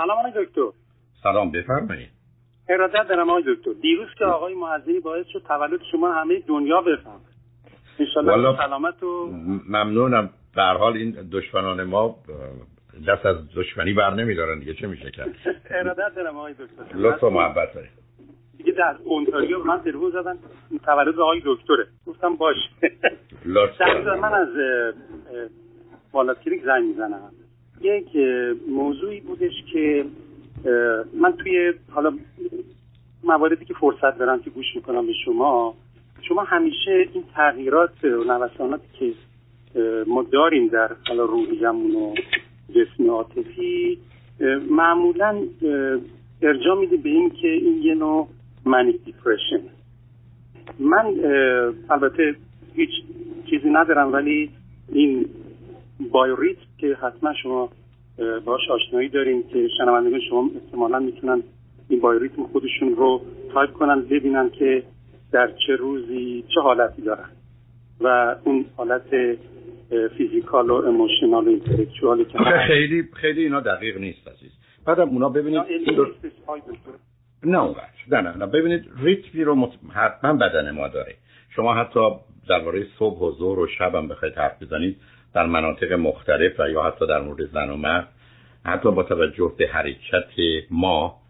سلام آقای دکتر. سلام بفرمایید. ارادت دارم آقای دکتر. دیروز که آقای معزنی باعث شد تولد شما همه دنیا بفهم انشالله سلامت و ممنونم. در حال این دشمنان ما دست از دشمنی بر نمیدارن دیگه. چه میشه کرد؟ ارادت دارم آقای دکتر. لطف و محبت دارید. دیگه در اونتاریو من تلفن زدن تولد آقای دکتره. گفتم باش لطف من از بالاتریک زنگ می‌زنم. یک موضوعی بودش که من توی حالا مواردی که فرصت دارم که گوش می‌کنم به شما شما همیشه این تغییرات و نوساناتی که ما داریم در حالا روحیمون و جسم عاطفی معمولا ارجاع میده به این که این یه نوع منیک دیپرشن من البته هیچ چیزی ندارم ولی این biorhythm که حتما شما باش آشنایی داریم که شنوندگان شما احتمالا می‌تونن این biorhythm خودشون رو تایپ کنن ببینن که در چه روزی چه حالتی دارن. و اون حالت physical و emotional و intellectual که خیلی خیلی اینا دقیق نیست عزیز. بعدم اونا ببینید نه نه نه ببینید ریتمی رو. حتما بدن ما داره. شما حتی درباره صبح و ظهر و شب هم بخواید حرف بزنید در مناطق مختلف و یا حتی در مورد زن و مرد. حتی با توجه به حرکت ما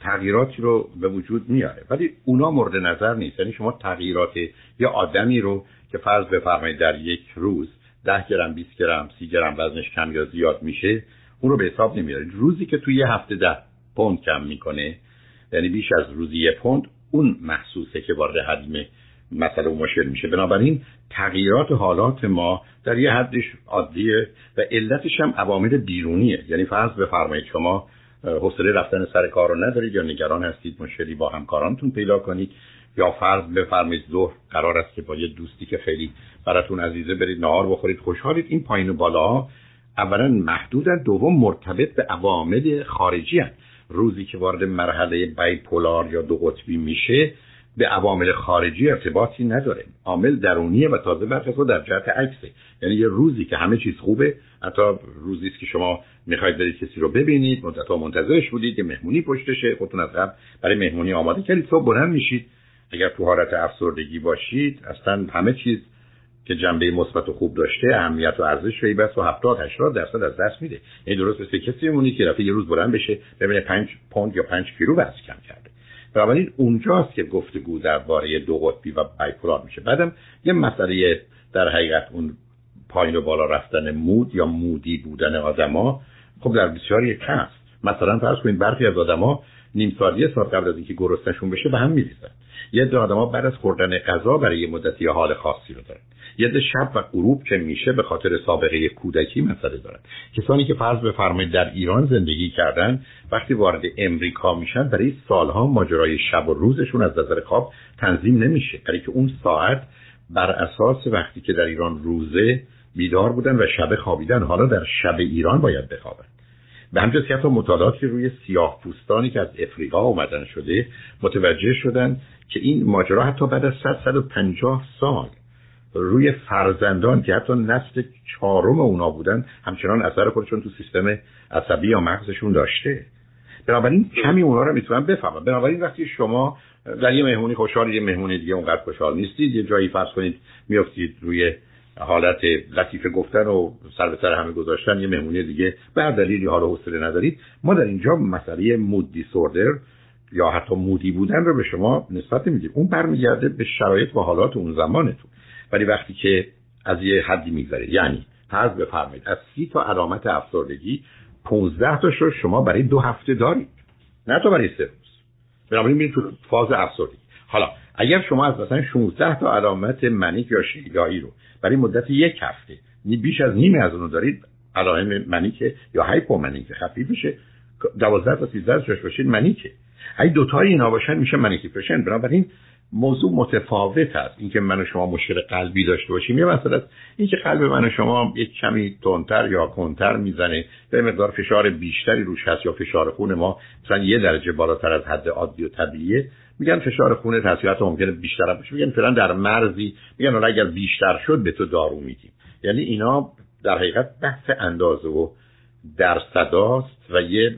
تغییراتی رو به وجود میاره. ولی اونا مورد نظر نیست. یعنی شما تغییرات یا آدمی رو که فرض بفرمایید در یک روز ده گرم 20 گرم سی گرم وزنش کم یا زیاد میشه اون رو به حساب نمیارید روزی که توی یه هفته ده پوند کم می‌کنه یعنی بیش از روزی یه پوند اون محسوسه که وارد حجم مسئله و مشکل میشه. بنابراین تغییرات حالات ما در یه حدش عادیه و علتش هم عوامل بیرونیه. یعنی فرض بفرمایید شما حوصله رفتن سر کار رو ندارید یا نگران هستید مشکلی با همکارانتون پیدا کنید یا فرض بفرمایید ظهر قرار است که با یه دوستی که خیلی براتون عزیزه برید نهار بخورید خوشحالید. این پایین و بالا اولا محدودن دوم مرتبط به عوامل خارجی هست. روزی که وارد مرحله بایپولار یا دو قطبی میشه به عوامل خارجی ارتباطی نداره. عامل درونیه و تازه برخلاف در جهت عکسه. یعنی یه روزی که همه چیز خوبه حتی روزی است که شما می‌خواید برید کسی رو ببینید مدتها منتظرش بودید که مهمونی پشتشه خودتون از قبل برای مهمونی آماده کردید صبح بلند میشید. اگر تو حالت افسردگی باشید اصلا همه چیز که جنبه مثبت و خوب داشته اهمیت و ارزش رو بس و 70 80 درصد از دست میده. این درست مثل کسی میمونید که رفته یه روز بلند بشه ببینه 5 پوند یا 5 کیلو وزن کم کرده. بنابراین اونجاست که گفتگو درباره دو قطبی و بایپولار میشه. بعدم یه مسئله در حقیقت اون پایین و بالا رفتن مود یا مودی بودن آدما خب در بسیاری هست مثلا فرض کنید برخی از آدما نیم ساعت یه ساعت قبل از اینکه گرسنشون بشه به هم میریزن. یه عده آدما بعد از خوردن غذا برای یه مدتی حال خاصی رو دارن. یه عده شب و غروب که میشه به خاطر سابقه کودکی مسئله دارن. کسانی که فرض بفرمایید در ایران زندگی کردن وقتی وارد امریکا میشن برای سالها ماجرای شب و روزشون از نظر خواب تنظیم نمیشه. برای که اون ساعت بر اساس وقتی که در ایران روزه بیدار بودن و شب خوابیدن حالا در شب ایران باید بخوابن. به همجاز که مطالعاتی روی سیاه پوستانی که از افریقا اومدن شده متوجه شدن که این ماجرا حتی بعد از 100 150 سال روی فرزندان که حتی نسل چهارم اونا بودن همچنان اثر خودشون تو سیستم عصبی یا مغزشون داشته. بنابراین کمی اونا رو می‌تونن بفهمن بنابراین وقتی شما در یه مهمونی خوشحال یه مهمونی دیگه اونقدر خوشحال نیستید یه جایی فرض کنید میافتید روی حالت لطیفه گفتن و سر به سر همه گذاشتن یه مهمونی دیگه به هر دلیلی حال حوصله ندارید. ما در اینجا مسئله مود دیسوردر یا حتی مودی بودن رو به شما نسبت میدیم. اون برمیگرده به شرایط و حالات اون زمانتون. ولی وقتی که از یه حدی میگذره یعنی فرض بفرمایید از سی تا علامت افسردگی 15 تاش رو شما برای دو هفته دارید. نه تا برای سه روز. بنابراین میرید تو فاز افسردگی. حالا اگر شما از مثلا 16 تا علامت manic یا شیدایی رو برای مدت یک هفته بیش از نیمه از اونو دارید علائم manic ه یا hypomanic خفیف بشه 12 تا 13 تاش باشید manic ه. اگه دو تای اینا باشن میشه manic depression بنابراین موضوع متفاوت است. اینکه من و شما مشکل قلبی داشته باشیم یه مسئله است. اینکه قلب من و شما یک کمی تندتر یا کندتر می‌زنه به مقدار فشار بیشتری روش هست یا فشار خون ما مثلا یه درجه بالاتر از حد عادی و طبیعیه میگن فشار خون تاثیرات ممکنه بیشتر باشه. میگن فعلا در مرزی. میگن حالا اگر بیشتر شد به تو دارو میدیم. یعنی اینا در حقیقت بحث اندازه و درصداست و یه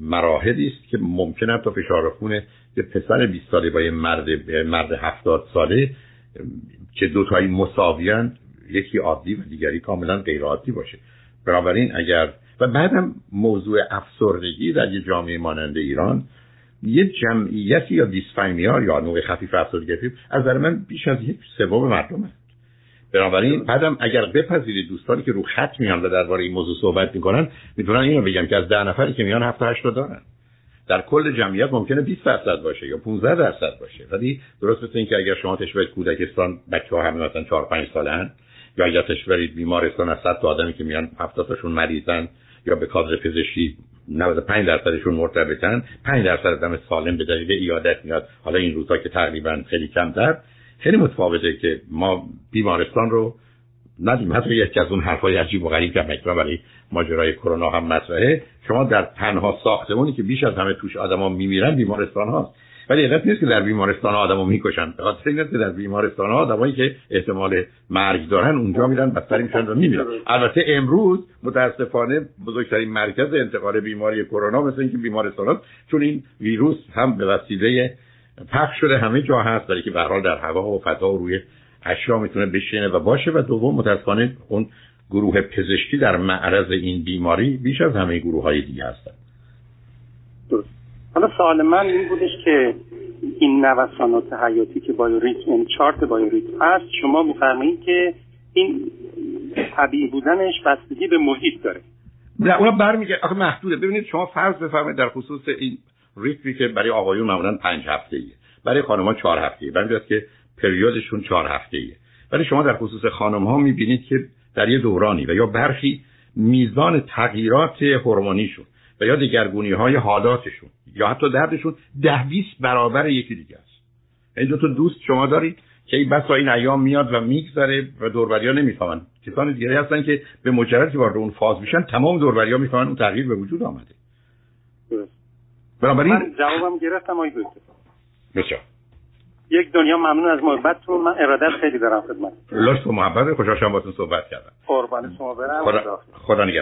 مراحلی است که ممکنه تا فشار خون یه پسر 20 ساله با یه مرد مرد 70 ساله که دو تایی مساویان یکی عادی و دیگری کاملا غیر عادی باشه. بنابراین اگر و بعدم موضوع افسردگی در یه جامعه مانند ایران یه جمعیتی یا دیسفیمیار یا نوع خفیف افسردگی از نظر من بیش از یک سوم مردم هست بنابراین بعدم اگر بپذیرید دوستانی که رو خط میان و درباره این موضوع صحبت می‌کنن می‌تونن اینو بگم که از ده نفری که میان هفت هشت دارن. در کل جمعیت ممکنه 20 درصد باشه یا 15 درصد باشه. ولی درست مثل اینکه اگر شما تشبه کودکستان بچه ها همه مثلا 4 5 سالن یا اگر برید بیمارستان از 100 تا آدمی که میان 70 تاشون مریضن یا به کادر پزشکی 95 درصدشون مرتبطن. 5 درصد آدم سالم به دلیل ایادت میاد. حالا این روزا که تقریبا خیلی کمتر. خیلی متفاوته که ما بیمارستان رو ندیم. حتی یکی از اون حرفای عجیب و غریب که مکرم برای ماجرای کرونا هم مطرحه. شما در تنها ساختمونی که بیش از همه توش آدما میمیرن بیمارستان هاست. ولی علت نیست که در بیمارستان آدمو می‌کشن. به خاطر که در بیمارستان ها آدمایی که احتمال مرگ دارن اونجا میرن بدتر میشن و میمیرن البته امروز متاسفانه بزرگترین مرکز انتقال بیماری کرونا مثل اینکه بیمارستان چون این ویروس هم به وسیله پخش شده همه جا هست. ولی که به حال در هوا و فضا و روی اشیا می‌تونه بشینه و باشه. و دوم متاسفانه اون گروه پزشکی در معرض این بیماری بیش از همه گروه های دیگه هستن. حالا سوال من این بودش که این نوسانات حیاتی که بایوریتم یعنی چارت بایوریتم هست شما میفرمایید که این طبیعی بودنش بستگی به محیط داره. نه اونا برمیگه آخه محدوده. ببینید شما فرض بفرمایید در خصوص این ریتمی که برای آقایون معمولا پنج هفته ایه برای خانم‌ها چهار هفته ایه که پریودشون چهار هفته ایه ولی شما در خصوص خانم ها می‌بینید که در یه دورانی و یا برخی میزان تغییرات هورمونیشون و یا دگرگونی های حالاتشون یا حتی دردشون ده بیست برابر یکی دیگه است. این دو تا دوست شما دارید که این بسا این ایام میاد و میگذره و دوربریا نمی‌فهمن کسان دیگری هستن که به مجرد که وارد اون فاز میشن تمام دوربریا می‌فهمن اون تغییر به وجود آمده. بنابراین من جوابم گرفتم آقای دکتر. بسیار. یک دنیا ممنون از محبتتون من ارادت خیلی دارم خدمت. لطف و محبت. خوشحال شدم باهاتون صحبت کردم. قربان شما برم. خدا, خدا نگهدار.